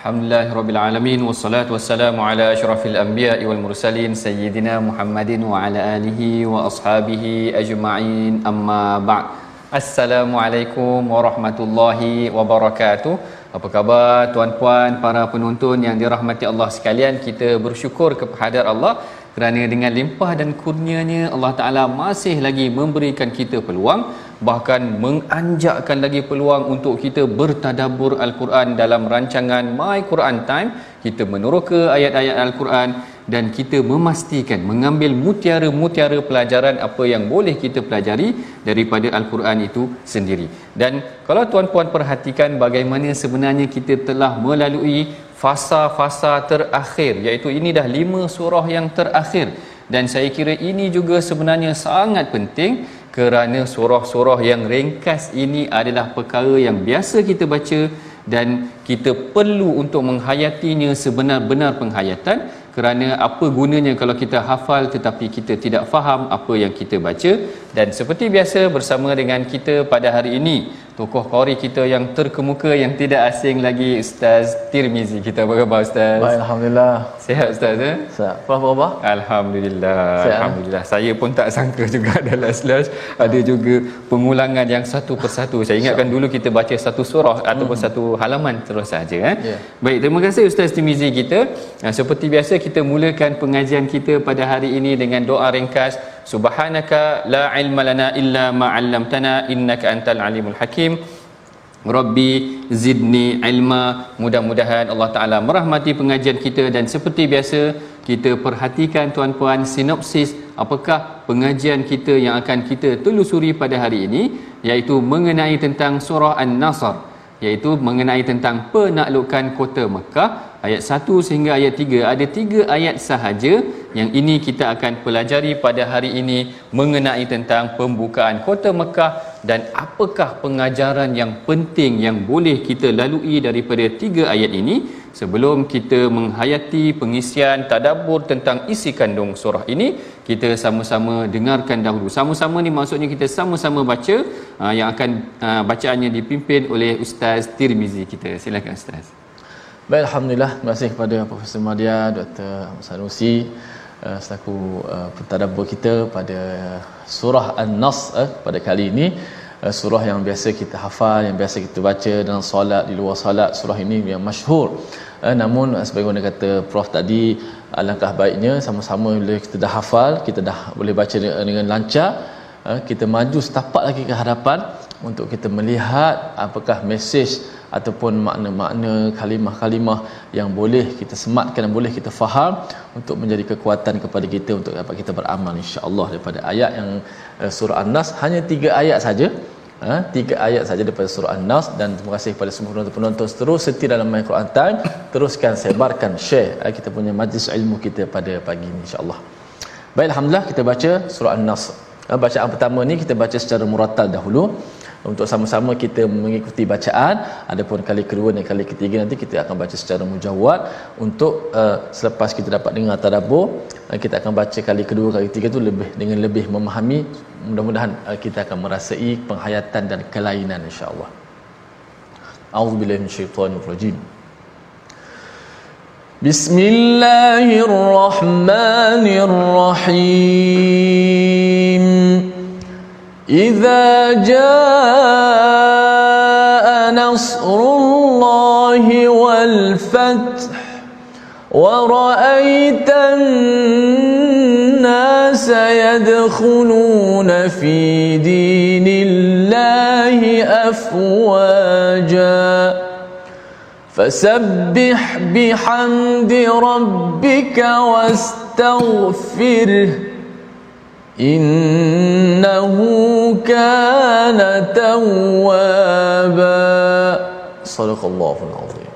Alhamdulillahirabbil alamin wassalatu wassalamu ala asyrafil anbiya'i wal mursalin sayyidina Muhammadin wa ala alihi wa ashabihi ajma'in amma ba'd. Assalamualaikum warahmatullahi wabarakatuh. Apa khabar tuan-puan para penonton yang dirahmati Allah sekalian? Kita bersyukur kepada Allah kerana dengan limpah dan kurnianya Allah Taala masih lagi memberikan kita peluang bahkan menganjakkan lagi peluang untuk kita bertadabbur al-Quran dalam rancangan My Quran Time kita meneroka ayat-ayat al-Quran dan kita memastikan mengambil mutiara-mutiara pelajaran apa yang boleh kita pelajari daripada al-Quran itu sendiri. Dan kalau tuan-puan perhatikan bagaimana sebenarnya kita telah melalui fasa-fasa terakhir iaitu ini dah lima surah yang terakhir dan saya kira ini juga sebenarnya sangat penting kerana surah-surah yang ringkas ini adalah perkara yang biasa kita baca dan kita perlu untuk menghayatinya sebenar-benar penghayatan kerana apa gunanya kalau kita hafal tetapi kita tidak faham apa yang kita baca. Dan seperti biasa bersama dengan kita pada hari ini tokoh qori kita yang terkemuka yang tidak asing lagi Ustaz Tirmizi kita apa khabar Ustaz? Baik, Alhamdulillah Sihat Ustaz ya? Sihat. Apa khabar? Alhamdulillah. Sihat, Alhamdulillah. Saya pun tak sangka juga ada last-last ada juga pengulangan yang satu persatu. Saya ingatkan dulu kita baca satu surah ataupun satu halaman terus saja eh. Ya. Baik, terima kasih Ustaz Timizi kita. Nah, seperti biasa kita mulakan pengajian kita pada hari ini dengan doa ringkas. Subhanaka la ilma lana illa ma 'allamtana innaka antal alimul hakim. Rabbi zidni ilma mudah-mudahan Allah Taala merahmati pengajian kita dan seperti biasa kita perhatikan tuan-puan sinopsis apakah pengajian kita yang akan kita telusuri pada hari ini iaitu mengenai tentang surah An-Nasr iaitu mengenai tentang penaklukan kota Mekah ayat 1 sehingga ayat 3 ada tiga ayat sahaja yang ini kita akan pelajari pada hari ini mengenai tentang pembukaan kota Mekah dan apakah pengajaran yang penting yang boleh kita lalui daripada tiga ayat ini sebelum kita menghayati pengisian tadabbur tentang isi kandung surah ini kita sama-sama dengarkan dahulu sama-sama ni maksudnya kita sama-sama baca uh, yang akan uh, bacaannya dipimpin oleh Ustaz Tirmizi kita silakan Ustaz Baik, Alhamdulillah. Terima kasih kepada Profesor Madia, Dr. Ahmad Sanusi uh, selaku uh, pentadabbur kita pada surah An-Nas uh, pada kali ini. Uh, surah yang biasa kita hafal, yang biasa kita baca dalam solat, di luar solat. Surah ini yang masyhur. Uh, namun uh, sebagaimana kata Prof tadi, alangkah baiknya sama-sama bila kita dah hafal, kita dah boleh baca dengan, dengan lancar, uh, kita maju setapak lagi ke hadapan untuk kita melihat apakah mesej ataupun makna-makna kalimah-kalimah yang boleh kita sematkan dan boleh kita faham untuk menjadi kekuatan kepada kita untuk dapat kita beramal insya-Allah daripada ayat yang uh, surah An-Nas hanya tiga ayat saja Ha, tiga ayat saja daripada surah An-Nas dan terima kasih kepada semua penonton-penonton terus setia dalam My Quran Time teruskan sebarkan share ha, kita punya majlis ilmu kita pada pagi ini insya-Allah. Baik alhamdulillah kita baca surah An-Nas. Ha, bacaan pertama ni kita baca secara murattal dahulu untuk sama-sama kita mengikuti bacaan adapun kali kedua dan kali ketiga nanti kita akan baca secara mujawad untuk uh, selepas kita dapat dengar tadabbur uh, kita akan baca kali kedua kali ketiga tu lebih dengan lebih memahami mudah-mudahan uh, kita akan merasai penghayatan dan kelainan insya-Allah. A'udzubillahi minasyaitonir rajim. إذا جاء نصر الله والفتح ورأيت الناس يدخلون في دين الله أفواجاً فسبح بحمد ربك واستغفره إنه كان توابا صدق الله العظيم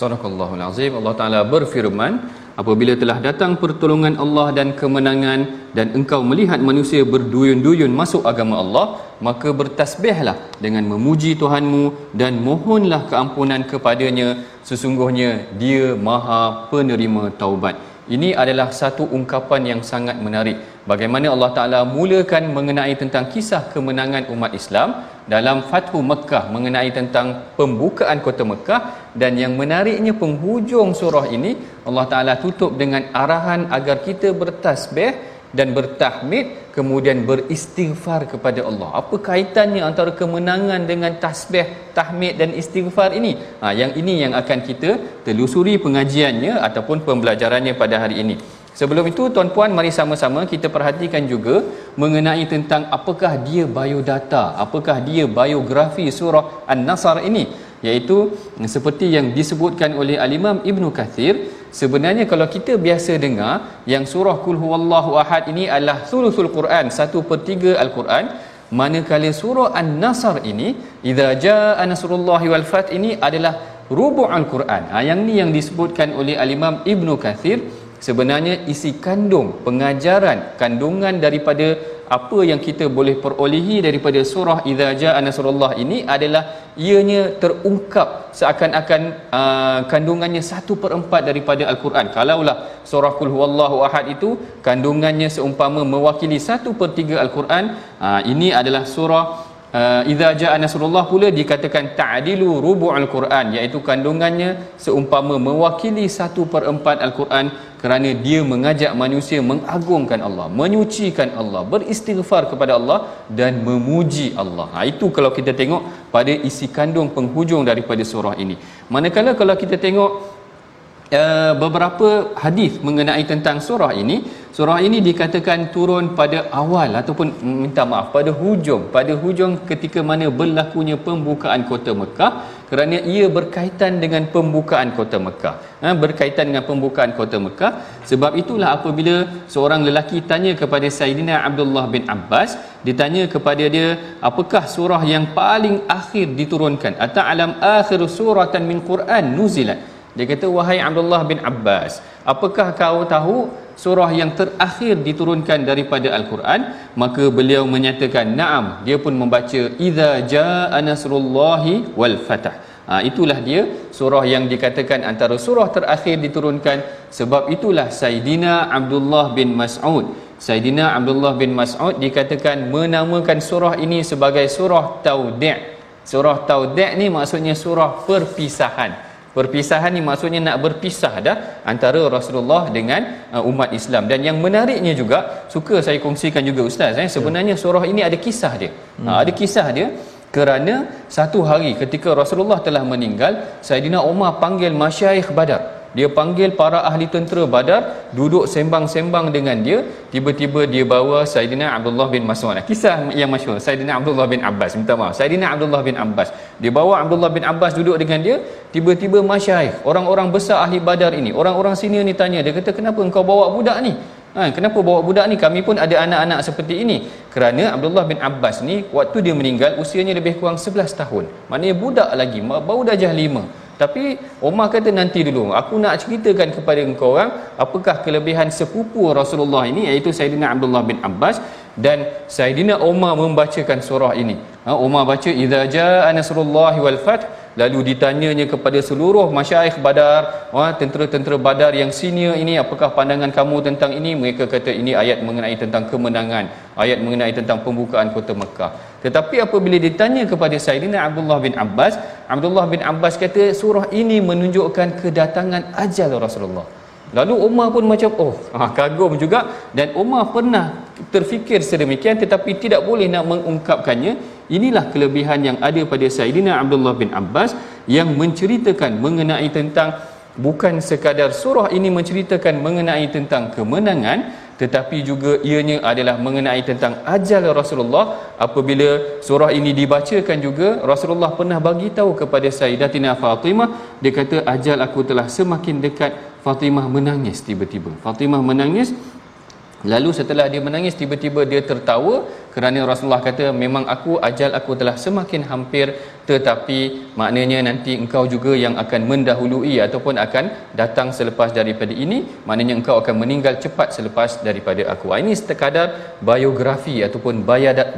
صدق الله العظيم الله تعالى berfirman apabila telah datang pertolongan Allah dan kemenangan dan engkau melihat manusia berduyun-duyun masuk agama Allah maka bertasbihlah dengan memuji Tuhanmu dan mohonlah keampunan kepadanya sesungguhnya dia maha penerima taubat ini adalah satu ungkapan yang sangat menarik. Bagaimana Allah Taala mulakan mengenai tentang kisah kemenangan umat Islam dalam Fathu Mekah mengenai tentang pembukaan kota Mekah dan yang menariknya penghujung surah ini Allah Taala tutup dengan arahan agar kita bertasbih dan bertahmid kemudian beristighfar kepada Allah. Apa kaitannya antara kemenangan dengan tasbih, tahmid dan istighfar ini? Ha, yang ini yang akan kita telusuri pengajiannya ataupun pembelajarannya pada hari ini. Sebelum itu tuan-puan mari sama-sama kita perhatikan juga mengenai tentang apakah dia biodata, apakah dia biografi surah An-Nasr ini iaitu seperti yang disebutkan oleh Al-Imam Ibn Kathir sebenarnya kalau kita biasa dengar yang surah Qul Huwallahu Ahad ini adalah sulusul Quran, satu per tiga Al-Quran manakala surah An-Nasr ini idza jaa nasrullahi wal fath ini adalah rubu' al-Quran. Ha, yang ni yang disebutkan oleh Al-Imam Ibn Kathir sebenarnya isi kandung pengajaran kandungan daripada apa yang kita boleh perolehi daripada surah idza jaa nasrullah ini adalah ianya terungkap seakan-akan uh, kandungannya satu per empat daripada al-Quran. Kalaulah surah qul huwallahu ahad itu kandungannya seumpama mewakili satu per tiga al-Quran uh, ini adalah surah uh, idza jaa nasrullah pula dikatakan ta'dilu rubu'ul quran iaitu kandungannya seumpama mewakili satu per empat al-Quran kerana dia mengajak manusia mengagungkan Allah menyucikan Allah beristighfar kepada Allah dan memuji Allah. Ha, itu kalau kita tengok pada isi kandung penghujung daripada surah ini. Manakala kalau kita tengok uh, beberapa hadis mengenai tentang surah ini surah ini dikatakan turun pada awal ataupun mm, minta maaf pada hujung pada hujung ketika mana berlakunya pembukaan kota Mekah kerana ia berkaitan dengan pembukaan kota Mekah. Ha, berkaitan dengan pembukaan kota Mekah. Sebab itulah apabila seorang lelaki tanya kepada Sayyidina Abdullah bin Abbas ditanya kepada dia apakah surah yang paling akhir diturunkan? Ata'alam akhir suratan min Quran nuzilat dia kata wahai Abdullah bin Abbas apakah kau tahu surah yang terakhir diturunkan daripada al-Quran? Maka beliau menyatakan na'am dia pun membaca idza jaa nasrullahi wal fath ha, itulah dia surah yang dikatakan antara surah terakhir diturunkan. Sebab itulah Saidina Abdullah bin Mas'ud. Saidina Abdullah bin Mas'ud dikatakan menamakan surah ini sebagai surah taudi' surah taudi' ni maksudnya surah perpisahan perpisahan ni maksudnya nak berpisah dah antara Rasulullah dengan uh, umat Islam. Dan yang menariknya juga suka saya kongsikan juga ustaz eh sebenarnya surah ini ada kisah dia. Hmm. uh, ada kisah dia kerana satu hari ketika Rasulullah telah meninggal Saidina Umar panggil masyayikh Badar dia panggil para ahli tentera badar duduk sembang-sembang dengan dia tiba-tiba dia bawa Saidina Abdullah bin Mas'ud kisah yang masyhur Saidina Abdullah bin Abbas minta maaf Saidina Abdullah bin Abbas dia bawa Abdullah bin Abbas duduk dengan dia tiba-tiba masyayikh orang-orang besar ahli badar ini orang-orang sini ni tanya dia kata kenapa engkau bawa budak ni Ha, kenapa bawa budak ni? Kami pun ada anak-anak seperti ini. Kerana Abdullah bin Abbas ni, waktu dia meninggal, usianya lebih kurang 11 tahun. Maknanya budak lagi, baru darjah 5. Tapi Umar kata nanti dulu aku nak ceritakan kepada engkau orang apakah kelebihan sepupu Rasulullah ini iaitu Saidina Abdullah bin Abbas dan Saidina Umar membacakan surah ini. Ha, Umar baca idza jaa nasrullahi wal fath lalu ditanyanya kepada seluruh masyayikh Badar, ha, tentera-tentera Badar yang senior ini apakah pandangan kamu tentang ini? Mereka kata ini ayat mengenai tentang kemenangan, ayat mengenai tentang pembukaan kota Mekah. Tetapi apabila ditanya kepada Sayyidina Abdullah bin Abbas Abdullah bin Abbas kata surah ini menunjukkan kedatangan ajal Rasulullah Lalu Umar pun macam oh ah, kagum juga dan Umar pernah terfikir sedemikian tetapi tidak boleh nak mengungkapkannya. Inilah kelebihan yang ada pada Sayyidina Abdullah bin Abbas yang menceritakan mengenai tentang bukan sekadar surah ini menceritakan mengenai tentang kemenangan tetapi juga ianya adalah mengenai tentang ajal Rasulullah. Apabila surah ini dibacakan juga Rasulullah pernah bagi tahu kepada Sayyidatina Fatimah. Dia kata ajal aku telah semakin dekat. Fatimah menangis tiba-tiba. Fatimah menangis. Lalu setelah dia menangis tiba-tiba dia tertawa. Kerana Rasulullah kata memang aku ajal aku telah semakin hampir tetapi maknanya nanti engkau juga yang akan mendahului ataupun akan datang selepas daripada ini maknanya engkau akan meninggal cepat selepas daripada aku. Ini sekadar biografi ataupun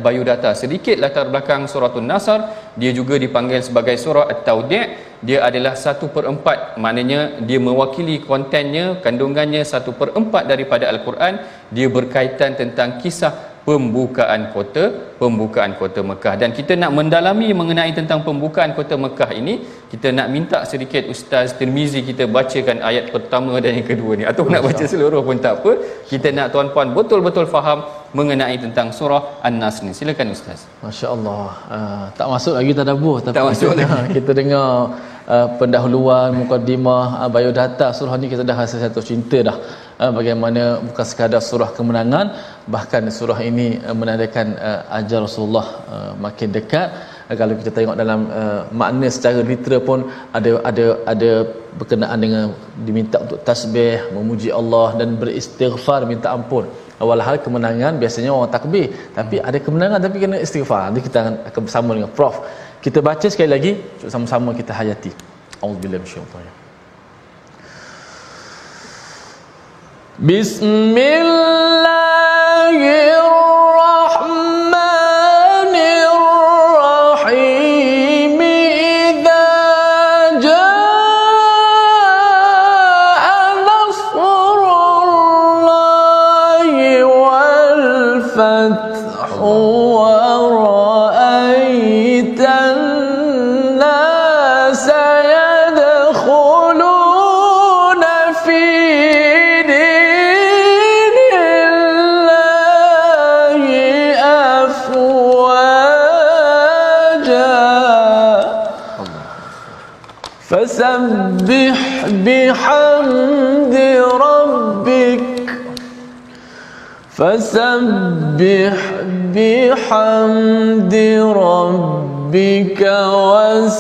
biodata. Sedikit latar belakang surah An-Nasr dia juga dipanggil sebagai surah At-Tawdi' dia adalah satu per empat maknanya dia mewakili kontennya kandungannya satu per empat daripada Al-Quran. Dia berkaitan tentang kisah pembukaan kota pembukaan kota Mekah. Dan kita nak mendalami mengenai tentang pembukaan kota Mekah ini kita nak minta sedikit Ustaz Tirmizi kita bacakan ayat pertama dan yang kedua ni. Atau nak baca seluruh pun tak apa. Kita nak tuan-puan betul-betul faham mengenai tentang surah An-Nas ni. Silakan Ustaz. Masya-Allah. Uh, tak masuk lagi tadabbur tapi tak masuk lagi. kita dengar uh, pendahuluan mukadimah uh, biodata surah ni kita dah rasa satu cinta dah. Uh, bagaimana bukan sekadar surah kemenangan bahkan surah ini uh, menandakan uh, ajal Rasulullah uh, makin dekat. Uh, kalau kita tengok dalam uh, makna secara literal pun ada ada ada berkenaan dengan diminta untuk tasbih memuji Allah dan beristighfar minta ampun. Awal hal kemenangan biasanya orang takbir tapi ada kemenangan tapi kena istighfar. Nanti kita akan bersama dengan prof kita baca sekali lagi sama-sama kita hayati. Auzubillahi minasyaitanir Bismillahirrahmanirrahim فسبح بحمد ربك. فسبح بحمد ربك واستغفره.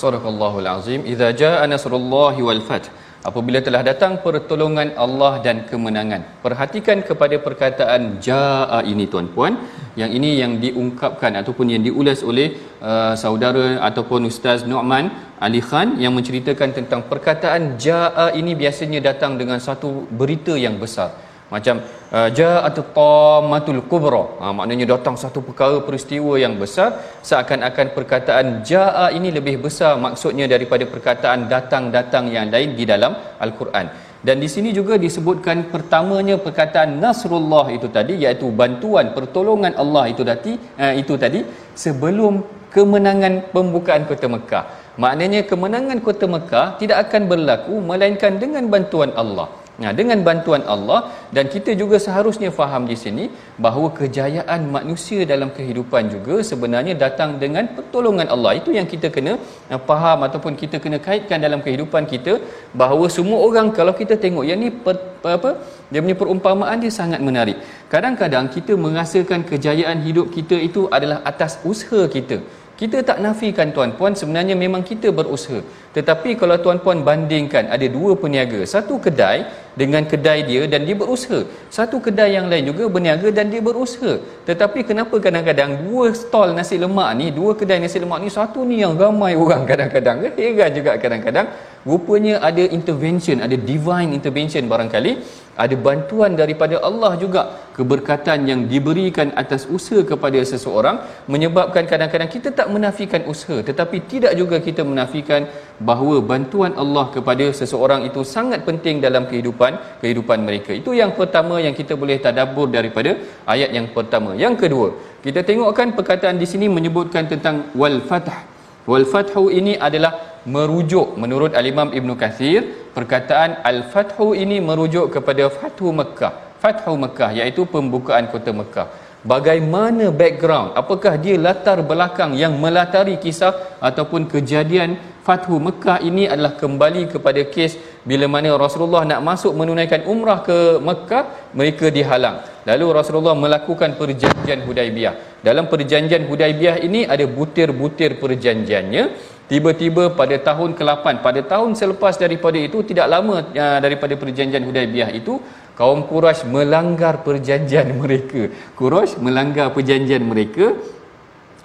Sadaqallahul azim. Idza jaa nasrullahi wal fath. Apabila telah datang pertolongan Allah dan kemenangan. Perhatikan kepada perkataan jaa ini tuan-puan. Yang ini yang diungkapkan ataupun yang diulas oleh uh, saudara ataupun Ustaz Nu'man Ali Khan yang menceritakan tentang perkataan jaa ini biasanya datang dengan satu berita yang besar. Macam uh, ja'at tamatul kubra. Ha, maknanya datang satu perkara peristiwa yang besar seakan-akan perkataan ja'a ini lebih besar maksudnya daripada perkataan datang-datang yang lain di dalam al-Quran. Dan di sini juga disebutkan pertamanya perkataan nasrullah itu tadi iaitu bantuan pertolongan Allah itu tadi uh, itu tadi sebelum kemenangan pembukaan kota Mekah. Maknanya kemenangan kota Mekah tidak akan berlaku melainkan dengan bantuan Allah. Nah, dengan bantuan Allah dan kita juga seharusnya faham di sini bahawa kejayaan manusia dalam kehidupan juga sebenarnya datang dengan pertolongan Allah. Itu yang kita kena uh, faham ataupun kita kena kaitkan dalam kehidupan kita bahawa semua orang kalau kita tengok yang ni per, apa dia punya perumpamaan dia sangat menarik. Kadang-kadang kita merasakan kejayaan hidup kita itu adalah atas usaha kita. Kita tak nafikan tuan-puan sebenarnya memang kita berusaha. Tetapi kalau tuan-puan bandingkan ada dua peniaga, satu kedai dengan kedai dia dan dia berusaha. Satu kedai yang lain juga berniaga dan dia berusaha. Tetapi kenapa kadang-kadang dua stall nasi lemak ni, dua kedai nasi lemak ni satu ni yang ramai orang kadang-kadang. Heran juga kadang-kadang rupanya ada intervention ada divine intervention barangkali. Ada bantuan daripada Allah juga. Keberkatan yang diberikan atas usaha kepada seseorang menyebabkan kadang-kadang kita tak menafikan usaha. Tetapi tidak juga kita menafikan bahawa bantuan Allah kepada seseorang itu sangat penting dalam kehidupan kehidupan mereka. Itu yang pertama yang kita boleh tadabbur daripada ayat yang pertama. Yang kedua kita tengokkan perkataan di sini menyebutkan tentang wal fath wal fathu ini adalah merujuk menurut al-Imam Ibn Kathir perkataan al-fathu ini merujuk kepada fathu Mekah fathu Mekah iaitu pembukaan kota Mekah bagaimana background? Apakah dia latar belakang yang melatari kisah ataupun kejadian fathu Mekah ini adalah kembali kepada kes bila mana Rasulullah nak masuk menunaikan umrah ke Mekah mereka dihalang. Lalu Rasulullah melakukan perjanjian Hudaibiyah dalam perjanjian Hudaibiyah ini ada butir-butir perjanjiannya. Tiba-tiba pada tahun ke-8 pada tahun selepas daripada itu tidak lama uh, daripada perjanjian Hudaibiyah itu kaum Quraisy melanggar perjanjian mereka. Quraisy melanggar perjanjian mereka.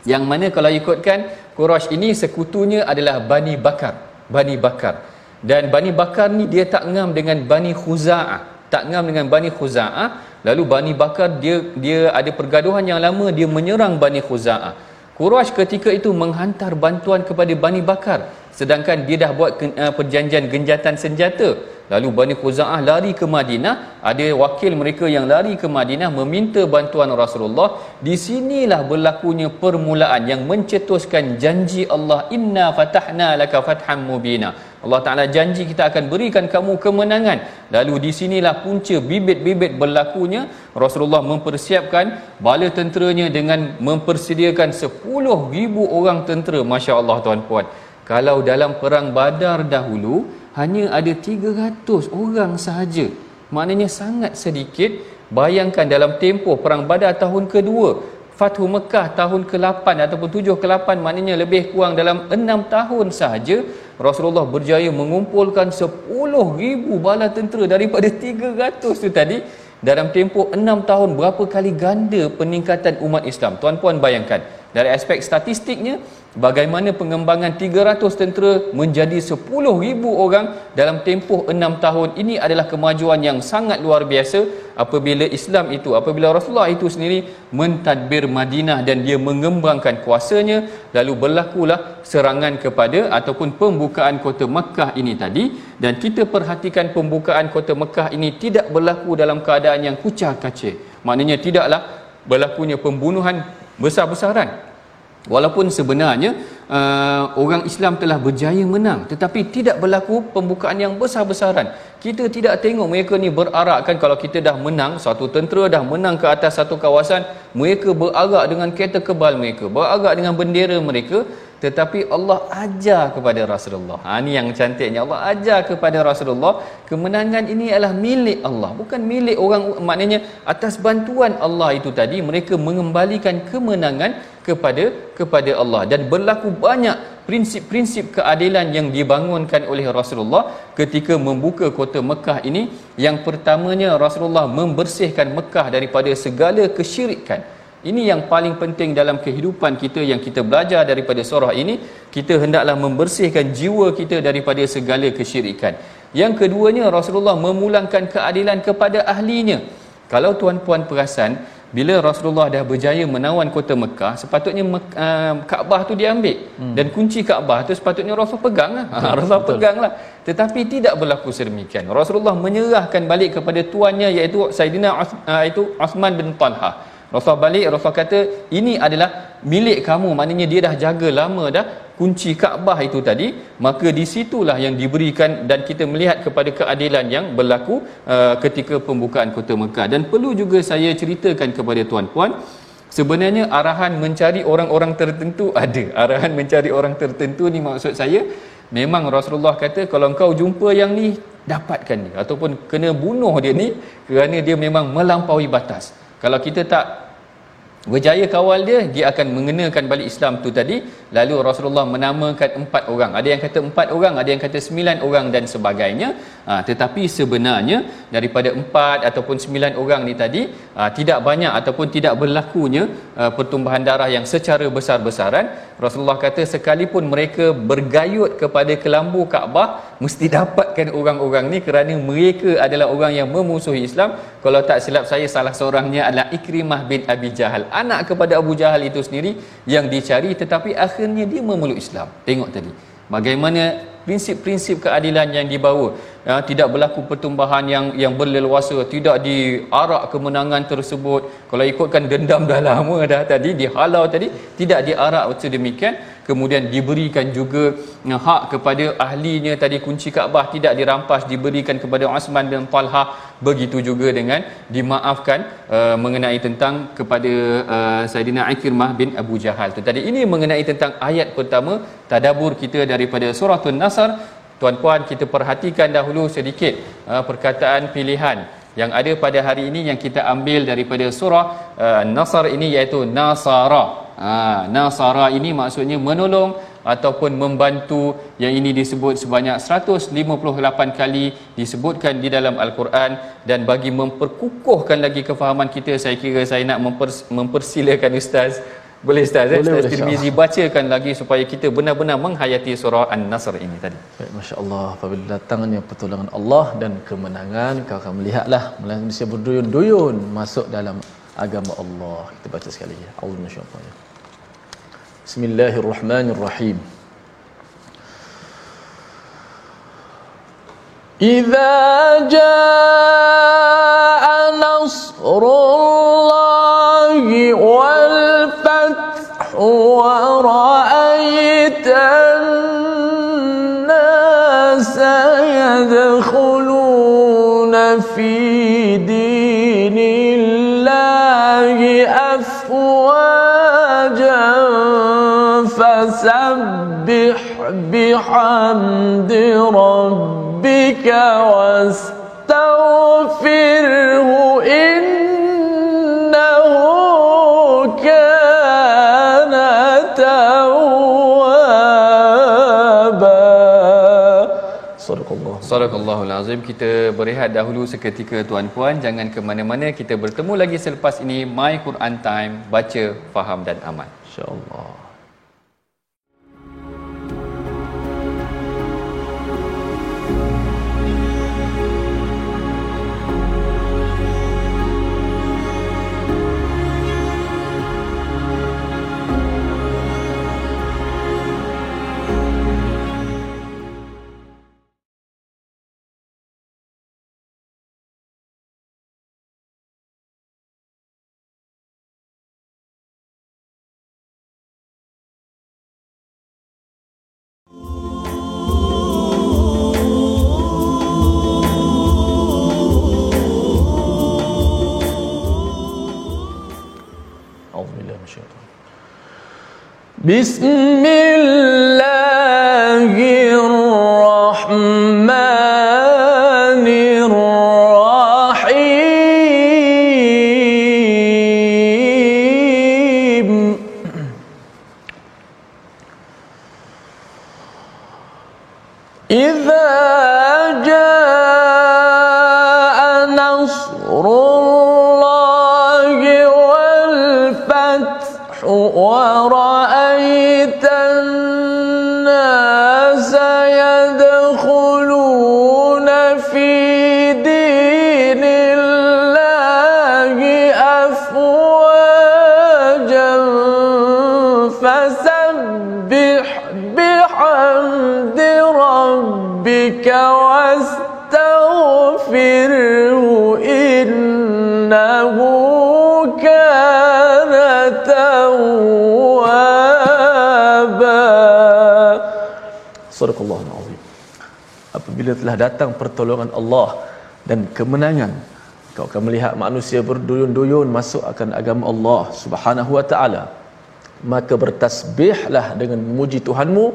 Yang mana kalau ikutkan Quraisy ini sekutunya adalah Bani Bakar. Bani Bakar. Dan Bani Bakar ni dia tak ngam dengan Bani Khuza'ah. Tak ngam dengan Bani Khuza'ah. Lalu Bani Bakar dia dia ada pergaduhan yang lama dia menyerang Bani Khuza'ah. Quraisy ketika itu menghantar bantuan kepada Bani Bakar sedangkan dia dah buat uh, perjanjian genjatan senjata. Lalu Bani Khuza'ah lari ke Madinah. Ada wakil mereka yang lari ke Madinah meminta bantuan Rasulullah. Di sinilah berlakunya permulaan yang mencetuskan janji Allah inna fatahna laka fatham mubina. Allah Ta'ala janji kita akan berikan kamu kemenangan. Lalu di sinilah punca bibit-bibit berlakunya. Rasulullah mempersiapkan bala tenteranya dengan mempersediakan 10,000 orang tentera. Masya Allah tuan-puan kalau dalam perang badar dahulu hanya ada 300 orang sahaja. Maknanya sangat sedikit. Bayangkan dalam tempoh perang badar tahun kedua Fathu Mekah tahun ke-8 ataupun 7 ke-8 maknanya lebih kurang dalam 6 tahun sahaja Rasulullah berjaya mengumpulkan 10,000 bala tentera daripada 300 tu tadi. Dalam tempoh 6 tahun berapa kali ganda peningkatan umat Islam? Tuan-puan bayangkan. Dari aspek statistiknya bagaimana pengembangan 300 tentera menjadi 10,000 orang dalam tempoh 6 tahun ini adalah kemajuan yang sangat luar biasa. Apabila Islam itu apabila Rasulullah itu sendiri mentadbir Madinah dan dia mengembangkan kuasanya lalu berlakulah serangan kepada ataupun pembukaan kota Mekah ini tadi. Dan kita perhatikan pembukaan kota Mekah ini tidak berlaku dalam keadaan yang kucar kacir maknanya tidaklah berlakunya pembunuhan besar-besaran walaupun sebenarnya uh, orang Islam telah berjaya menang tetapi tidak berlaku pembukaan yang besar-besaran kita tidak tengok mereka ni berarakkan kalau kita dah menang satu tentera dah menang ke atas satu kawasan mereka berarak dengan kereta kebal mereka berarak dengan bendera mereka tetapi Allah ajar kepada Rasulullah. Ha ni yang cantiknya Allah ajar kepada Rasulullah kemenangan ini adalah milik Allah bukan milik orang maknanya atas bantuan Allah itu tadi mereka mengembalikan kemenangan kepada kepada Allah dan berlaku banyak prinsip-prinsip keadilan yang dibangunkan oleh Rasulullah ketika membuka kota Mekah ini yang pertamanya Rasulullah membersihkan Mekah daripada segala kesyirikan ini yang paling penting dalam kehidupan kita yang kita belajar daripada surah ini. Kita hendaklah membersihkan jiwa kita daripada segala kesyirikan. Yang keduanya Rasulullah memulangkan keadilan kepada ahlinya. Kalau tuan-puan perasan, bila Rasulullah dah berjaya menawan kota Mekah, sepatutnya uh, Kaabah tu diambil. Hmm. Dan kunci Kaabah tu sepatutnya Rasul pegang lah. Ha, Rasul pegang lah. Tetapi tidak berlaku sedemikian. Rasulullah menyerahkan balik kepada tuannya iaitu Sayyidina uh, itu Osman bin Talha. Rasul balik Rasul kata ini adalah milik kamu. Maknanya dia dah jaga lama dah kunci Kaabah itu tadi. Maka di situlah yang diberikan dan kita melihat kepada keadilan yang berlaku uh, ketika pembukaan kota Mekah. Dan perlu juga saya ceritakan kepada tuan-puan sebenarnya arahan mencari orang-orang tertentu ada. Arahan mencari orang tertentu ni maksud saya memang Rasulullah kata kalau engkau jumpa yang ni dapatkan dia. Ataupun kena bunuh dia ni kerana dia memang melampaui batas kalau kita tak berjaya kawal dia dia akan mengenakan balik Islam tu tadi. Lalu Rasulullah menamakan empat orang. Ada yang kata empat orang ada yang kata sembilan orang dan sebagainya. Ha, tetapi sebenarnya daripada empat ataupun sembilan orang ni tadi ha, tidak banyak ataupun tidak berlakunya ha, pertumbuhan darah yang secara besar-besaran Rasulullah kata sekalipun mereka bergayut kepada kelambu Kaabah mesti dapatkan orang-orang ni kerana mereka adalah orang yang memusuhi Islam. Kalau tak silap saya salah seorangnya adalah Ikrimah bin Abi Jahal. Anak kepada Abu Jahal itu sendiri yang dicari tetapi akhirnya dia memeluk Islam. Tengok tadi bagaimana prinsip-prinsip keadilan yang dibawa ya, tidak berlaku pertumbahan yang yang berleluasa tidak diarak kemenangan tersebut. Kalau ikutkan dendam dah lama dah tadi dihalau tadi tidak diarak. Demikian kemudian diberikan juga uh, hak kepada ahlinya. Tadi kunci Kaabah tidak dirampas diberikan kepada Osman bin Talha. Begitu juga dengan dimaafkan uh, mengenai tentang kepada uh, Saidina Ikrimah bin Abu Jahal. Tu tadi ini mengenai tentang ayat pertama tadabur kita daripada surah An-Nasr tuan-puan kita perhatikan dahulu sedikit uh, perkataan pilihan yang ada pada hari ini yang kita ambil daripada surah uh, Nasr ini iaitu Nasara. Ha, nasara ini maksudnya menolong ataupun membantu. Yang ini disebut sebanyak 158 kali disebutkan di dalam Al-Quran dan bagi memperkukuhkan lagi kefahaman kita saya kira saya nak mempers- mempersilakan Ustaz Eh? Boleh Ustaz, boleh, Ustaz Tirmizi bacakan lagi supaya kita benar-benar menghayati surah An-Nasr ini tadi. Baik, Masya Allah, apabila datangnya pertolongan Allah dan kemenangan, kau akan melihatlah Malaysia berduyun-duyun masuk dalam agama Allah. Kita baca sekali lagi. Ya. Bismillahirrahmanirrahim. Bismillahirrahmanirrahim. إذا جاء نصر الله والفتح ورأيت الناس يدخلون في دين الله أفواجا فسبح بحمد ربك واستغفره إنه كان توابا صدق الله صدق الله العظيم kita berehat dahulu seketika tuan-puan jangan ke mana-mana kita bertemu lagi selepas ini My Quran Time baca faham dan amal insyaallah بسم الله أرأيت Sadaqallahul Azim. Apabila telah datang pertolongan Allah dan kemenangan, kau akan melihat manusia berduyun-duyun masuk akan agama Allah Subhanahu wa taala. Maka bertasbihlah dengan memuji Tuhanmu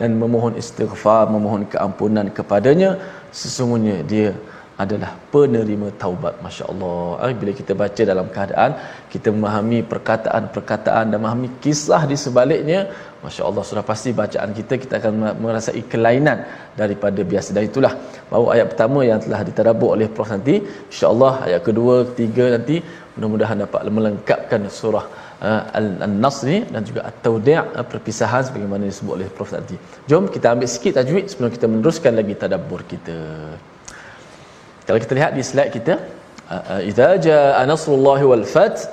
dan memohon istighfar, memohon keampunan kepadanya. Sesungguhnya dia adalah penerima taubat masya-Allah. Eh, bila kita baca dalam keadaan kita memahami perkataan-perkataan dan memahami kisah di sebaliknya masya-Allah sudah pasti bacaan kita kita akan merasai kelainan daripada biasa dan itulah baru ayat pertama yang telah ditadabbur oleh Prof. Nanti. insya-Allah ayat kedua ketiga nanti mudah-mudahan dapat melengkapkan surah uh, al-nas ni dan juga at-tawdi' uh, perpisahan sebagaimana disebut oleh Prof. Tadi. Jom kita ambil sikit tajwid sebelum kita meneruskan lagi tadabbur kita. Kalau kita lihat di slide kita, idza jaa nasrullahi wal fath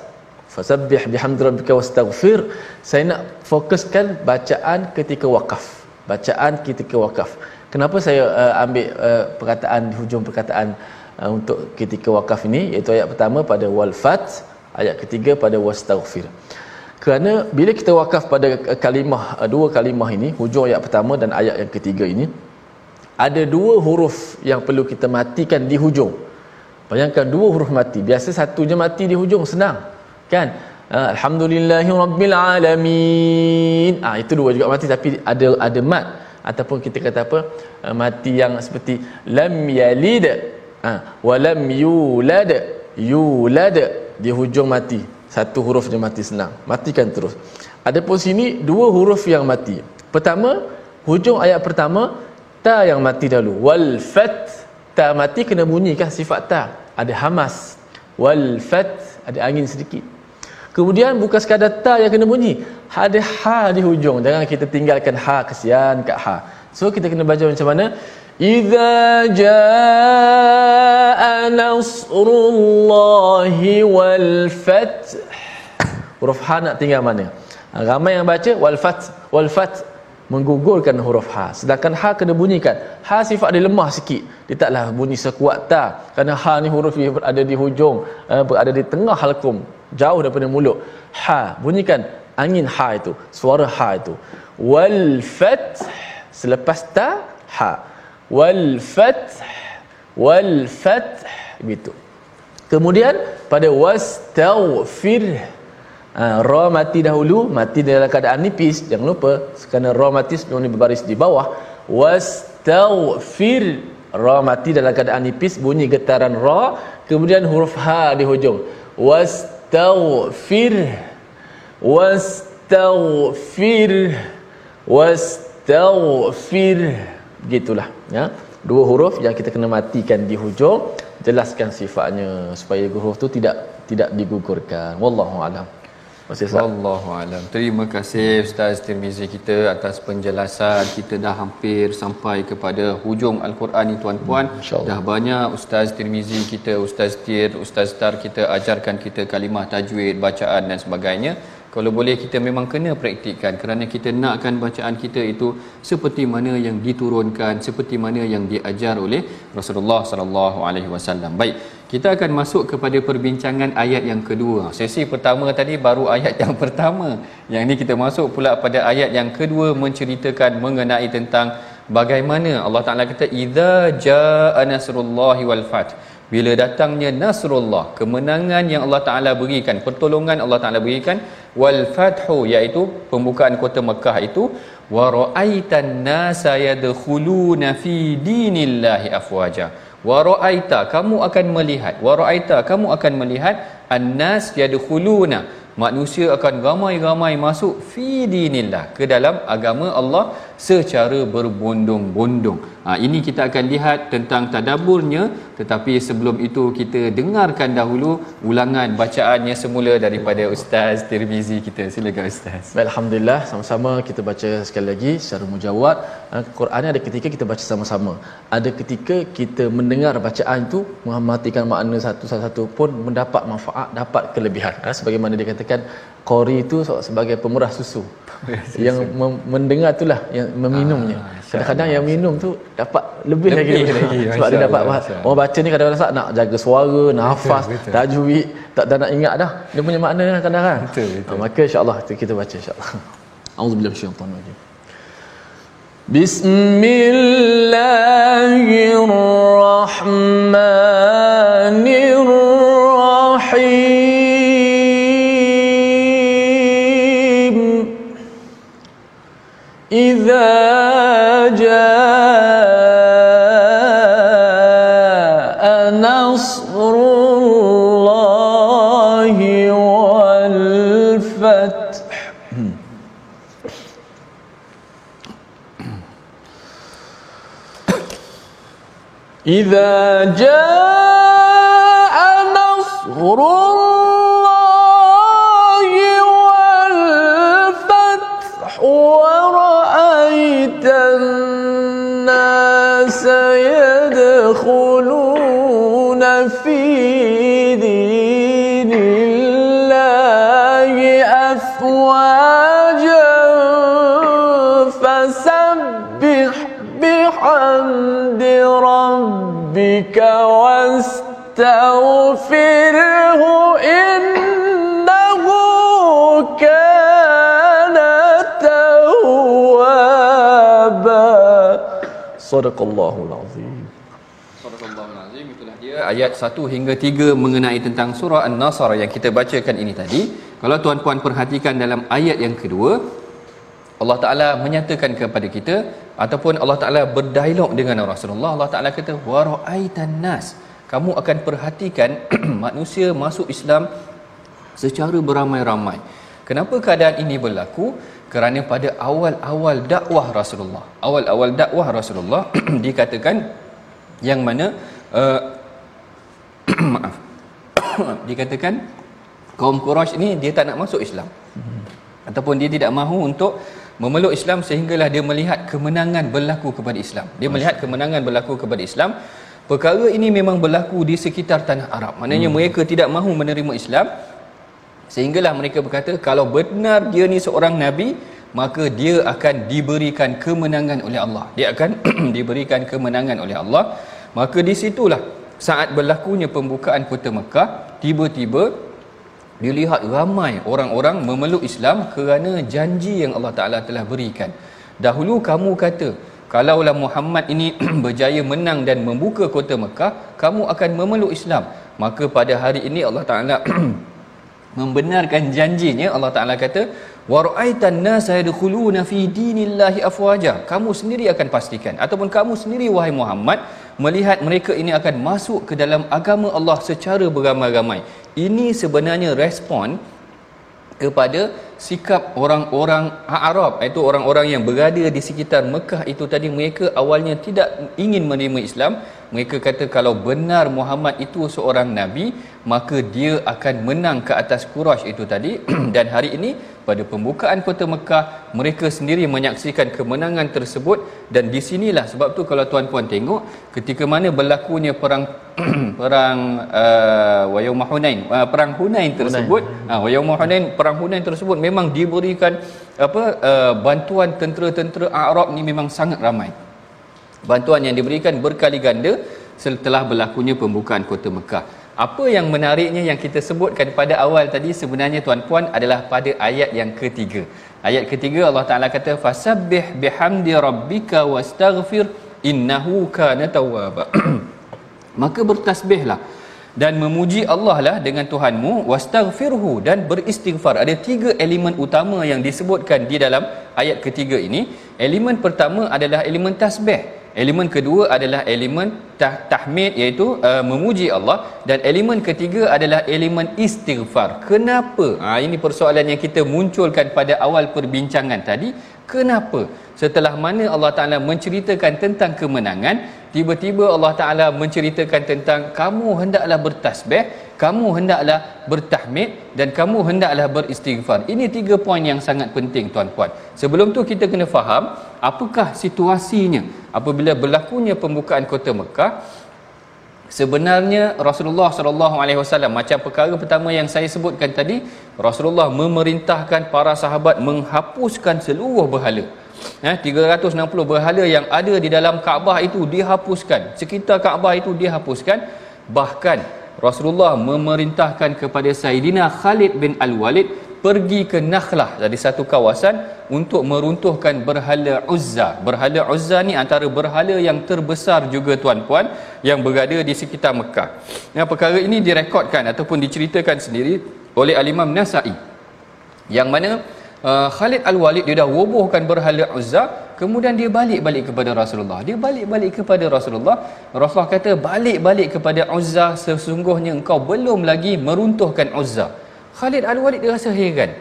fasabbih bihamdi rabbika wastaghfir. Saya nak fokuskan bacaan ketika wakaf. Bacaan ketika wakaf. Kenapa saya uh, ambil uh, perkataan hujung perkataan uh, untuk ketika wakaf ini iaitu ayat pertama pada wal fat ayat ketiga pada wastaghfir kerana bila kita wakaf pada kalimah dua kalimah ini hujung ayat pertama dan ayat yang ketiga ini ada dua huruf yang perlu kita matikan di hujung. Bayangkan dua huruf mati. Biasa satunya mati di hujung senang. Kan? Alhamdulillahirabbil alamin. Ah itu dua juga mati tapi ada ada mat. Ataupun kita kata apa? Mati yang seperti lam yalid ah wa lam yulad yulad. Di hujung mati. Satu huruf dia mati senang. Matikan terus. Adapun sini dua huruf yang mati. Pertama hujung ayat pertama ta yang mati dahulu. Wal fat ta mati kena bunyi kan sifat ta. Ada hamas. Wal fat ada angin sedikit. Kemudian bukan sekadar ta yang kena bunyi. Ada ha di hujung. Jangan kita tinggalkan ha kesian kat ha. So kita kena baca macam mana? Idza jaa nasrullahi wal fath. Huruf ha nak tinggal mana? Ha, ramai yang baca wal fath. Wal fath menggugurkan huruf ha sedangkan ha kena bunyikan. Ha sifat dia lemah sikit. Dia taklah bunyi sekuat ta. Kerana ha ni huruf dia berada di hujung uh, berada di tengah halkum jauh daripada mulut. Ha bunyikan angin ha itu suara ha itu. Wal fath selepas ta ha wal fath wal fath begitu kemudian pada wastaghfir ha, ra mati dahulu mati dalam keadaan nipis. Jangan lupa kerana ra mati sebelum ni berbaris di bawah. Wastaghfir ra mati dalam keadaan nipis bunyi getaran ra. Kemudian huruf ha di hujung. Wastaghfir wastaghfir wastaghfir gitulah ya. Dua huruf yang kita kena matikan di hujung. Jelaskan sifatnya supaya huruf tu tidak tidak digugurkan. Wallahu alam Wallahu alam. Terima kasih Ustaz Tirmizi kita atas penjelasan. Kita dah hampir sampai kepada hujung Al-Quran ni tuan-puan. Hmm, dah banyak Ustaz Tirmizi kita, Ustaz Tir, Ustaz Tar kita ajarkan kita kalimah tajwid, bacaan dan sebagainya kalau boleh kita memang kena praktikkan kerana kita nakkan bacaan kita itu seperti mana yang diturunkan seperti mana yang diajar oleh Rasulullah sallallahu alaihi wasallam. Baik, kita akan masuk kepada perbincangan ayat yang kedua. Sesi pertama tadi baru ayat yang pertama. Yang ini kita masuk pula pada ayat yang kedua menceritakan mengenai tentang bagaimana Allah Taala kata idza jaa nasrullahi wal fath bila datangnya nasrullah kemenangan yang Allah Taala berikan pertolongan Allah Taala berikan wal fathu iaitu pembukaan kota Mekah itu wa raaitan nasa yadkhuluna fi dinillahi afwaja. Wa raaita kamu akan melihat. Wa raaita kamu akan melihat annas yadkhuluna. Manusia akan ramai-ramai masuk fi dinillah ke dalam agama Allah secara berbondong-bondong. Ha, ini kita akan lihat tentang tadaburnya tetapi sebelum itu kita dengarkan dahulu ulangan bacaannya semula daripada Ustaz Tirmizi kita. Silakan Ustaz. Baik, Alhamdulillah sama-sama kita baca sekali lagi secara mujawad. Ha, Quran ada ketika kita baca sama-sama. Ada ketika kita mendengar bacaan itu mematikan makna satu-satu pun mendapat manfaat, dapat kelebihan. Ha, sebagaimana dikatakan Qori itu sebagai pemurah susu. yang mendengar itulah yang meminumnya. Ah, Kadang-kadang yang minum tu dapat lebih, lebih lagi, lagi. sebab dia dapat Allah, orang baca ni kadang-kadang nak jaga suara, nafas, tajwid, tak tak nak ingat dah. Dia punya makna kadang-kadang. Betul, betul. Ha, maka insya-Allah kita baca insya-Allah. Auzubillahi minasyaitanir rajim. Bismillahirrahmanirrahim. إذا جاء نصر الله والفتح. إذا جاء نصر الله Sadaqallahul azim. Sadaqallahul azim itulah dia ayat 1 hingga 3 mengenai tentang surah An-Nasr yang kita bacakan ini tadi. Kalau tuan-puan perhatikan dalam ayat yang kedua, Allah Taala menyatakan kepada kita ataupun Allah Taala berdialog dengan Rasulullah. Allah Taala kata wa ra'aitan nas. Kamu akan perhatikan manusia masuk Islam secara beramai-ramai. Kenapa keadaan ini berlaku? Kerana pada awal-awal dakwah Rasulullah, awal-awal dakwah Rasulullah dikatakan yang mana uh, maaf dikatakan kaum Quraisy ini dia tak nak masuk Islam. Ataupun dia tidak mahu untuk memeluk Islam sehinggalah dia melihat kemenangan berlaku kepada Islam. Dia melihat kemenangan berlaku kepada Islam. Perkara ini memang berlaku di sekitar tanah Arab. Maknanya hmm. mereka tidak mahu menerima Islam sehinggalah mereka berkata kalau benar dia ni seorang nabi maka dia akan diberikan kemenangan oleh Allah. Dia akan diberikan kemenangan oleh Allah. Maka di situlah saat berlakunya pembukaan kota Mekah tiba-tiba dilihat ramai orang-orang memeluk Islam kerana janji yang Allah Taala telah berikan. Dahulu kamu kata kalaulah Muhammad ini berjaya menang dan membuka kota Mekah kamu akan memeluk Islam. Maka pada hari ini Allah Taala membenarkan janjinya Allah Taala kata wa ra'aitan nas yadkhuluna fi dinillahi afwaja. Kamu sendiri akan pastikan ataupun kamu sendiri wahai Muhammad melihat mereka ini akan masuk ke dalam agama Allah secara beramai-ramai. Ini sebenarnya respon kepada sikap orang-orang Arab iaitu orang-orang yang berada di sekitar Mekah itu tadi. Mereka awalnya tidak ingin menerima Islam mereka kata kalau benar Muhammad itu seorang nabi maka dia akan menang ke atas Quraisy itu tadi. Dan hari ini pada pembukaan kota Mekah mereka sendiri menyaksikan kemenangan tersebut. Dan di sinilah sebab tu kalau tuan-puan tengok ketika mana berlakunya perang perang uh, Wayaum Hunain uh, perang Hunain tersebut uh, Wayaum Hunain perang Hunain tersebut memang diberikan apa uh, bantuan tentera-tentera Arab ni memang sangat ramai bantuan yang diberikan berkali ganda setelah berlakunya pembukaan kota Mekah. Apa yang menariknya yang kita sebutkan pada awal tadi sebenarnya tuan-puan adalah pada ayat yang ketiga. Ayat ketiga Allah Taala kata fasabbih bihamdi rabbika wastaghfir innahu kana tawwaba. Maka bertasbihlah dan memuji Allah lah dengan Tuhanmu wastaghfirhu dan beristighfar. Ada tiga elemen utama yang disebutkan di dalam ayat ketiga ini. Elemen pertama adalah elemen tasbih. Elemen kedua adalah elemen tah, tahmid iaitu uh, memuji Allah dan elemen ketiga adalah elemen istighfar. Kenapa? Ha, ini persoalan yang kita munculkan pada awal perbincangan tadi. Kenapa? Setelah mana Allah Taala menceritakan tentang kemenangan, tiba-tiba Allah Taala menceritakan tentang kamu hendaklah bertasbih, kamu hendaklah bertahmid dan kamu hendaklah beristighfar. Ini tiga poin yang sangat penting tuan-puan. Sebelum tu kita kena faham apakah situasinya apabila berlakunya pembukaan kota Mekah. Sebenarnya Rasulullah sallallahu alaihi wasallam macam perkara pertama yang saya sebutkan tadi, Rasulullah memerintahkan para sahabat menghapuskan seluruh berhala. Eh, 360 berhala yang ada di dalam Kaabah itu dihapuskan. Sekitar Kaabah itu dihapuskan. Bahkan Rasulullah memerintahkan kepada Sayyidina Khalid bin Al-Walid pergi ke Nakhlah dari satu kawasan untuk meruntuhkan berhala Uzza. Berhala Uzza ni antara berhala yang terbesar juga tuan-puan yang berada di sekitar Mekah. Yang perkara ini direkodkan ataupun diceritakan sendiri oleh Al-Imam Nasa'i. Yang mana uh, Khalid Al-Walid dia dah robohkan berhala Uzza kemudian dia balik-balik kepada Rasulullah. Dia balik-balik kepada Rasulullah. Rasulullah kata balik-balik kepada Uzza sesungguhnya engkau belum lagi meruntuhkan Uzza. Khalid Al-Walid dia rasa heran.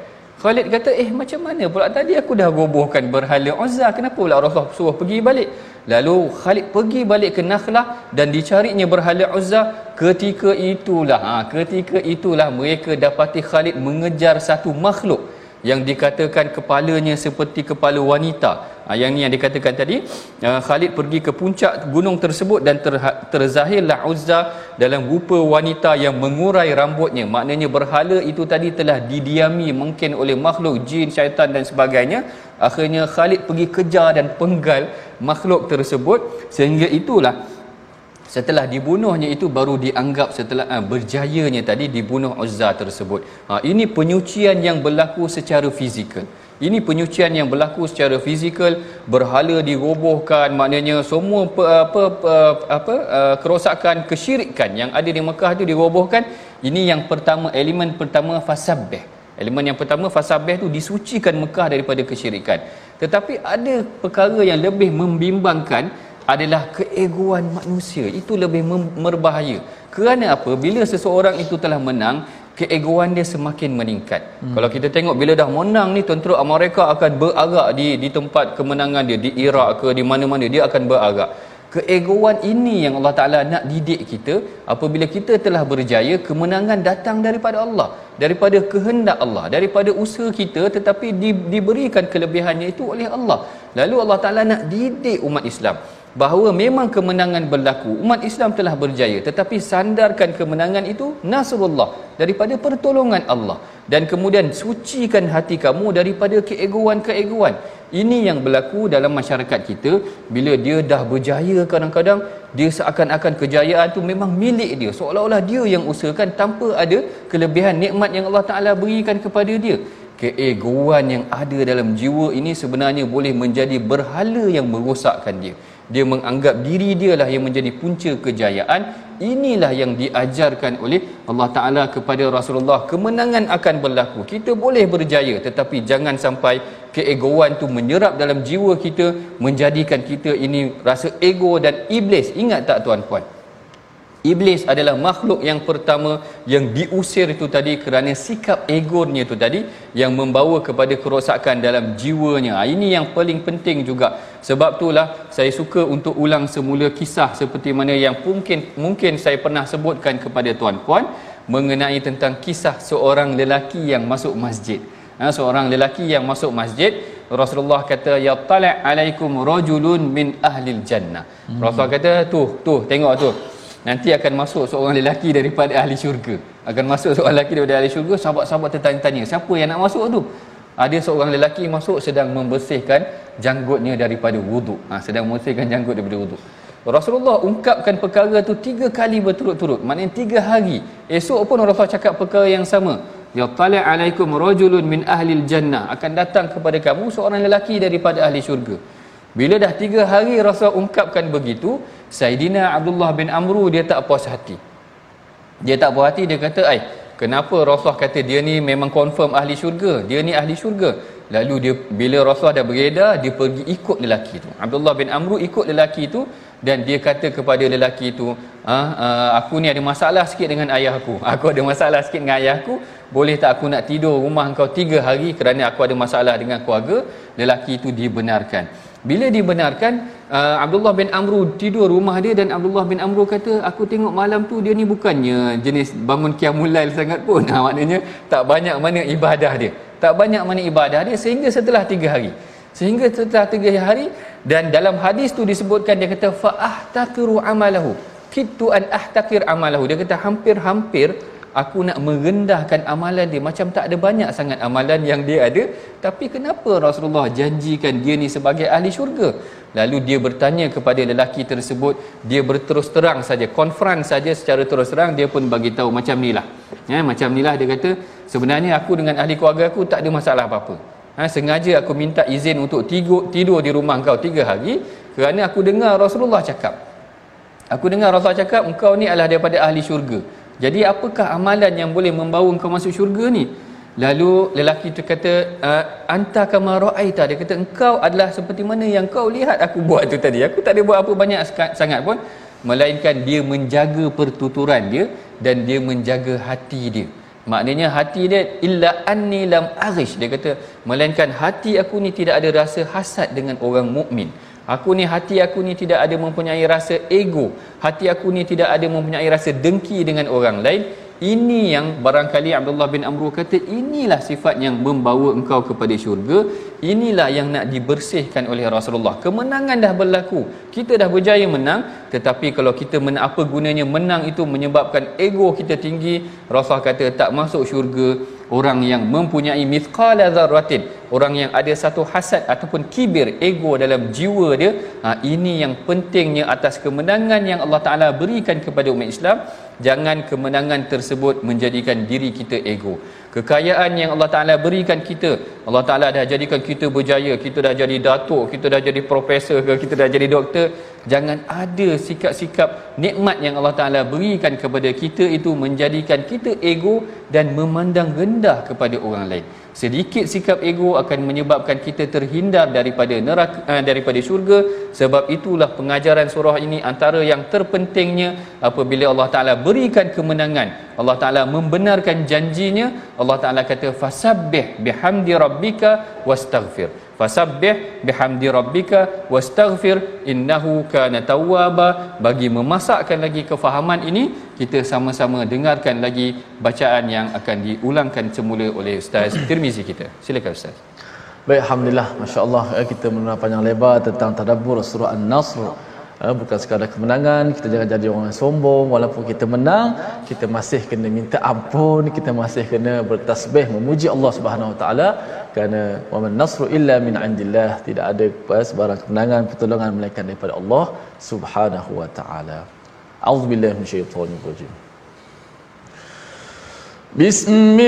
Khalid kata eh macam mana pula? Tadi aku dah robohkan berhala Uzza. Kenapa pula Rasulullah suruh pergi balik? Lalu Khalid pergi balik ke Nakhlah dan dicarinya berhala Uzza. Ketika itulah ha, ketika itulah mereka dapati Khalid mengejar satu makhluk yang dikatakan kepalanya seperti kepala wanita. Ha, yang ni yang dikatakan tadi, uh, Khalid pergi ke puncak gunung tersebut dan ter, terzahirlah Uzza dalam rupa wanita yang mengurai rambutnya. Maknanya berhala itu tadi telah didiami mungkin oleh makhluk jin, syaitan dan sebagainya. Akhirnya Khalid pergi kejar dan penggal makhluk tersebut sehingga itulah setelah dibunuhnya itu baru dianggap setelah uh, berjayanya tadi dibunuh Uzza tersebut. Ha, ini penyucian yang berlaku secara fizikal. Ini penyucian yang berlaku secara fizikal berhala dirobohkan maknanya semua apa apa apa, apa kerosakan kesyirikan yang ada di Mekah itu dirobohkan. Ini yang pertama elemen pertama fasabbih. Elemen yang pertama fasabbih itu disucikan Mekah daripada kesyirikan. Tetapi ada perkara yang lebih membimbangkan adalah keegoan manusia. Itu lebih berbahaya kerana apa? Bila seseorang itu telah menang keegoan dia semakin meningkat. Hmm. kalau kita tengok bila dah menang ni tentera Amerika akan berarak di di tempat kemenangan dia di Iraq ke di mana-mana dia akan berarak. Keegoan ini yang Allah Taala nak didik kita apabila kita telah berjaya kemenangan datang daripada Allah. Daripada kehendak Allah daripada usaha kita tetapi di, diberikan kelebihannya itu oleh Allah. Lalu Allah Taala nak didik umat Islam bahawa memang kemenangan berlaku. Umat Islam telah berjaya tetapi sandarkan kemenangan itu nasrullah daripada pertolongan Allah. Dan kemudian sucikan hati kamu daripada keegoan-keegoan. Ini yang berlaku dalam masyarakat kita. Bila dia dah berjaya kadang-kadang dia seakan-akan kejayaan tu memang milik dia. Seolah-olah dia yang usahakan tanpa ada kelebihan nikmat yang Allah Taala berikan kepada dia. Keegoan yang ada dalam jiwa ini sebenarnya boleh menjadi berhala yang merosakkan dia dia menganggap diri dia lah yang menjadi punca kejayaan. Inilah yang diajarkan oleh Allah Taala kepada Rasulullah. Kemenangan akan berlaku. Kita boleh berjaya tetapi jangan sampai keegoan tu menyerap dalam jiwa kita menjadikan kita ini rasa ego dan iblis. Ingat tak tuan-puan Iblis adalah makhluk yang pertama yang diusir itu tadi kerana sikap egonya itu tadi yang membawa kepada kerosakan dalam jiwanya. Ha, ini yang paling penting juga. Sebab itulah saya suka untuk ulang semula kisah seperti mana yang mungkin mungkin saya pernah sebutkan kepada tuan-puan mengenai tentang kisah seorang lelaki yang masuk masjid. Ha, seorang lelaki yang masuk masjid Rasulullah kata ya tala' alaikum rajulun min ahli jannah. Hmm. Rasulullah kata tu tu tengok tu nanti akan masuk seorang lelaki daripada ahli syurga. Akan masuk seorang lelaki daripada ahli syurga sahabat-sahabat tertanya-tanya siapa yang nak masuk tu? Ada seorang lelaki masuk sedang membersihkan janggutnya daripada wuduk ha, sedang membersihkan janggut daripada wuduk Rasulullah ungkapkan perkara tu tiga kali berturut-turut. Maknanya tiga hari. Esok pun Rasulullah cakap perkara yang sama. Ya tala alaikum rajulun min ahli jannah akan datang kepada kamu seorang lelaki daripada ahli syurga. Bila dah tiga hari Rasul ungkapkan begitu Saidina Abdullah bin Amru dia tak puas hati. Dia tak puas hati dia kata ai kenapa Rasulullah kata dia ni memang confirm ahli syurga? Dia ni ahli syurga. Lalu dia bila Rasulullah dah beredar dia pergi ikut lelaki tu. Abdullah bin Amru ikut lelaki tu dan dia kata kepada lelaki tu ah, ah, aku ni ada masalah sikit dengan ayah aku. Aku ada masalah sikit dengan ayah aku. Boleh tak aku nak tidur rumah kau tiga hari kerana aku ada masalah dengan keluarga? Lelaki itu dibenarkan. Bila dibenarkan uh, Abdullah bin Amru tidur rumah dia dan Abdullah bin Amru kata aku tengok malam tu dia ni bukannya jenis bangun qiyamul lail sangat pun. Ha, maknanya tak banyak mana ibadah dia. Tak banyak mana ibadah dia sehingga setelah tiga hari. Sehingga setelah tiga hari dan dalam hadis tu disebutkan dia kata fa ahtaqiru amalahu. Kitu an ahtakir amalahu. Dia kata hampir-hampir aku nak merendahkan amalan dia. Macam tak ada banyak sangat amalan yang dia ada. Tapi kenapa Rasulullah janjikan dia ni sebagai ahli syurga? Lalu dia bertanya kepada lelaki tersebut. Dia berterus terang saja. Konfront saja secara terus terang dia pun bagi tahu macam nilah ya macam nilah dia kata sebenarnya aku dengan ahli keluarga aku tak ada masalah apa-apa. Ha, sengaja aku minta izin untuk tidur, tidur di rumah kau tiga hari kerana aku dengar Rasulullah cakap. Aku dengar Rasulullah cakap engkau ni adalah daripada ahli syurga jadi apakah amalan yang boleh membawa engkau masuk syurga ni? Lalu lelaki itu kata, ah, anta kama ra'aita. Dia kata, engkau adalah seperti mana yang kau lihat aku buat tu tadi. Aku tak ada buat apa banyak sangat pun. Melainkan dia menjaga pertuturan dia dan dia menjaga hati dia. Maknanya hati dia illa anni lam arish. Dia kata, melainkan hati aku ni tidak ada rasa hasad dengan orang mukmin. Aku ni hati aku ni tidak ada mempunyai rasa ego. Hati aku ni tidak ada mempunyai rasa dengki dengan orang lain. Ini yang barangkali Abdullah bin Amru kata inilah sifat yang membawa engkau kepada syurga. Inilah yang nak dibersihkan oleh Rasulullah. Kemenangan dah berlaku. Kita dah berjaya menang, tetapi kalau kita menang apa gunanya menang itu menyebabkan ego kita tinggi. Rasulullah kata tak masuk syurga orang yang mempunyai mithqala dzarratin orang yang ada satu hasad ataupun kibir ego dalam jiwa dia ha, ini yang pentingnya atas kemenangan yang Allah Taala berikan kepada umat Islam jangan kemenangan tersebut menjadikan diri kita ego. Kekayaan yang Allah Taala berikan kita Allah Taala dah jadikan kita berjaya kita dah jadi datuk kita dah jadi profesor ke kita dah jadi doktor jangan ada sikap-sikap nikmat yang Allah Taala berikan kepada kita itu menjadikan kita ego dan memandang rendah kepada orang lain sedikit sikap ego akan menyebabkan kita terhindar daripada neraka uh, daripada syurga. Sebab itulah pengajaran surah ini antara yang terpentingnya. Apabila Allah Taala berikan kemenangan Allah Taala membenarkan janjinya Allah Taala kata fasabbih bihamdi rabbika wastaghfir fasabbih bihamdi rabbika wastaghfir innahu kana tawwaba. Bagi memasakkan lagi kefahaman ini kita sama-sama dengarkan lagi bacaan yang akan diulangkan semula oleh ustaz Tirmizi kita. Silakan ustaz. Baik, Alhamdulillah, Masya Allah eh, kita mendengar panjang lebar tentang tadabbur surah An-Nasr Ha, bukan sekadar kemenangan kita jangan jadi orang sombong. Walaupun kita menang kita masih kena minta ampun kita masih kena bertasbih memuji Allah Subhanahu Wa Taala. Kerana waman nasru illa min indillah tidak ada sebarang kemenangan pertolongan melainkan daripada Allah Subhanahu Wa Taala. Auzubillahi minasyaitonir rajim. بسم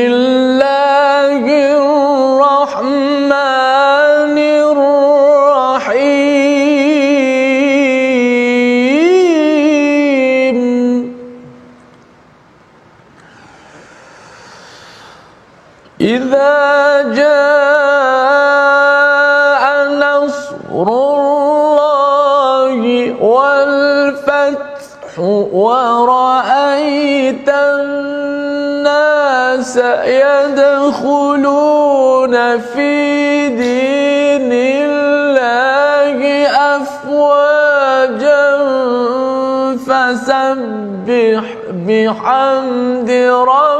الناس يدخلون في دين الله أفواجا فسبح بحمد ربك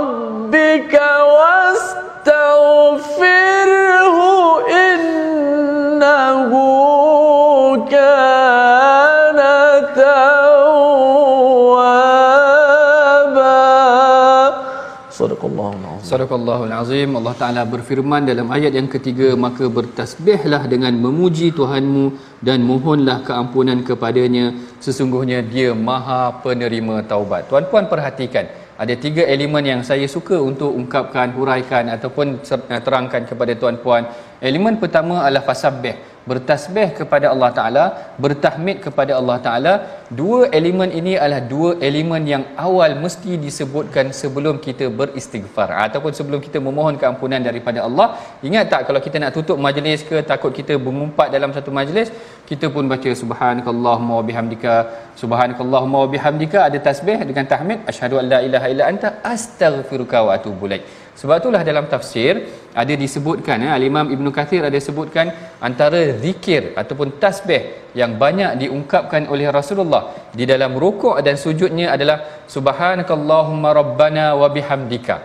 Sadaqallahul Azim. Allah Ta'ala berfirman dalam ayat yang ketiga Maka bertasbihlah dengan memuji Tuhanmu Dan mohonlah keampunan kepadanya. Sesungguhnya dia maha penerima taubat. Tuan-puan perhatikan Ada tiga elemen yang saya suka untuk ungkapkan, huraikan Ataupun eh, terangkan kepada tuan-puan. Elemen pertama adalah fasabih bertasbih kepada Allah Taala, bertahmid kepada Allah Taala. Dua elemen ini adalah dua elemen yang awal mesti disebutkan sebelum kita beristighfar ataupun sebelum kita memohon keampunan daripada Allah. Ingat tak kalau kita nak tutup majlis ke takut kita mengumpat dalam satu majlis, kita pun baca subhanakallahumma wa bihamdika, subhanakallahumma wa bihamdika ada tasbih dengan tahmid asyhadu an la ilaha illa anta astaghfiruka wa atubu ilaik. Sebab itulah dalam tafsir ada disebutkan ya, Al-Imam Ibn Kathir ada sebutkan antara zikir ataupun tasbih yang banyak diungkapkan oleh Rasulullah di dalam rukuk dan sujudnya adalah subhanakallahumma rabbana wa bihamdika.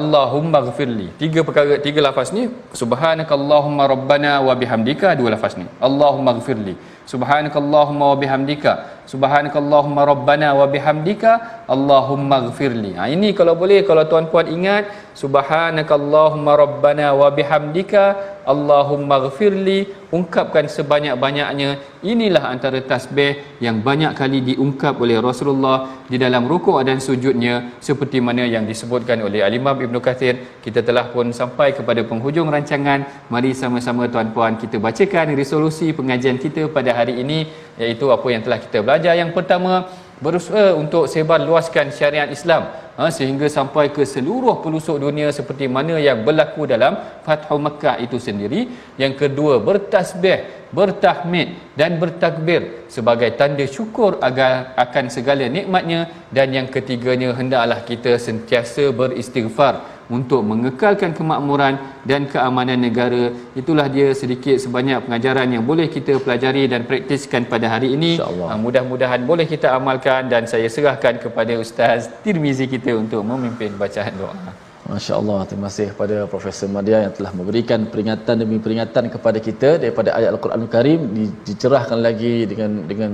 Allahumma ghafirli tiga perkara tiga lafaz ni subhanakallahumma rabbana wa bihamdika dua lafaz ni. Allahumma ghafirli subhanakallahumma wa bihamdika subhanakallahumma rabbana wa bihamdika Allahumma ghafirli ha, ini kalau boleh kalau tuan-puan ingat subhanakallahumma rabbana wa bihamdika Allahumma ghafirli ungkapkan sebanyak-banyaknya. Inilah antara tasbih yang banyak kali diungkap oleh Rasulullah di dalam rukuk dan sujudnya seperti mana yang disebutkan oleh Al-Imam Ibn Kathir. Kita telah pun sampai kepada penghujung rancangan. Mari sama-sama tuan-puan kita bacakan resolusi pengajian kita pada hari ini iaitu apa yang telah kita belajar yang pertama berusaha untuk sebar luaskan syariat Islam ha, sehingga sampai ke seluruh pelosok dunia seperti mana yang berlaku dalam Fathu Makkah itu sendiri. Yang kedua bertasbih bertahmid dan bertakbir sebagai tanda syukur agar akan segala nikmatnya. Dan yang ketiganya hendaklah kita sentiasa beristighfar untuk mengekalkan kemakmuran dan keamanan negara. Itulah dia sedikit sebanyak pengajaran yang boleh kita pelajari dan praktiskan pada hari ini. Ha, mudah-mudahan boleh kita amalkan dan saya serahkan kepada Ustaz Tirmizi kita untuk memimpin bacaan doa Masya Allah, terima kasih kepada Profesor Madia yang telah memberikan peringatan demi peringatan kepada kita daripada ayat Al-Quran Al-Karim. Dicerahkan lagi dengan dengan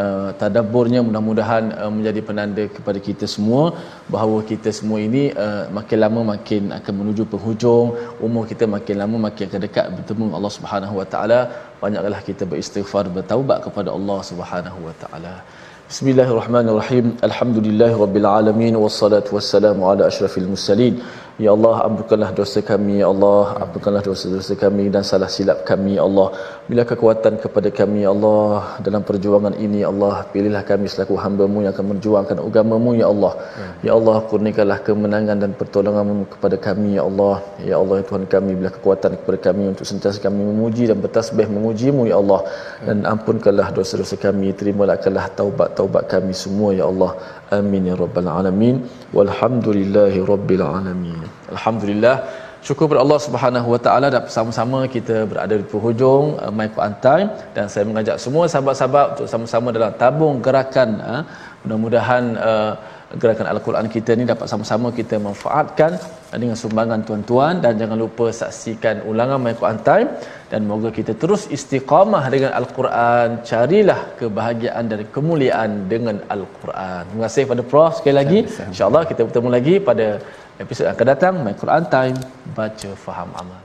uh, tadaburnya mudah-mudahan uh, menjadi penanda kepada kita semua bahawa kita semua ini uh, makin lama makin akan menuju penghujung. Umur kita makin lama makin akan dekat. Bertemu Allah Subhanahu Wa Taala. Banyaklah kita beristighfar bertaubat kepada Allah Subhanahu Wa Taala Bismillahirrahmanirrahim. Alhamdulillahirabbil alamin wassalatu wassalamu ala asyrafil mursalin. Ya Allah, ampunkanlah dosa kami, Ya Allah. Ampunkanlah dosa-dosa kami dan salah silap kami, Ya Allah. Bila kekuatan kepada kami, Ya Allah. Dalam perjuangan ini, Ya Allah. Pilihlah kami selaku hamba-Mu yang akan berjuangkan agama-Mu, Ya Allah. Ya Allah, kurniakanlah kemenangan dan pertolongan-Mu kepada kami, Ya Allah. Ya Allah, ya Tuhan kami, bila kekuatan kepada kami untuk sentiasa kami memuji dan bertasbih memuji-Mu, Ya Allah. Dan ampunkanlah dosa-dosa kami. Terimalah taubat-taubat kami semua, Ya Allah. Amin ya rabbal alamin. Walhamdulillahi rabbil alamin. Alhamdulillah. Syukur kepada Allah Subhanahu Wa Taala dan bersama-sama kita berada di penghujung uh, My Quran Time dan saya mengajak semua sahabat-sahabat untuk sama-sama dalam tabung gerakan uh, mudah-mudahan uh, gerakan Al-Quran kita ni dapat sama-sama kita manfaatkan dengan sumbangan tuan-tuan. Dan jangan lupa saksikan ulangan My Quran Time. Dan moga kita terus istiqamah dengan Al-Quran. Carilah kebahagiaan dan kemuliaan dengan Al-Quran. Terima kasih pada Prof sekali lagi. insyaAllah kita bertemu lagi pada episod yang akan datang. My Quran Time baca faham amal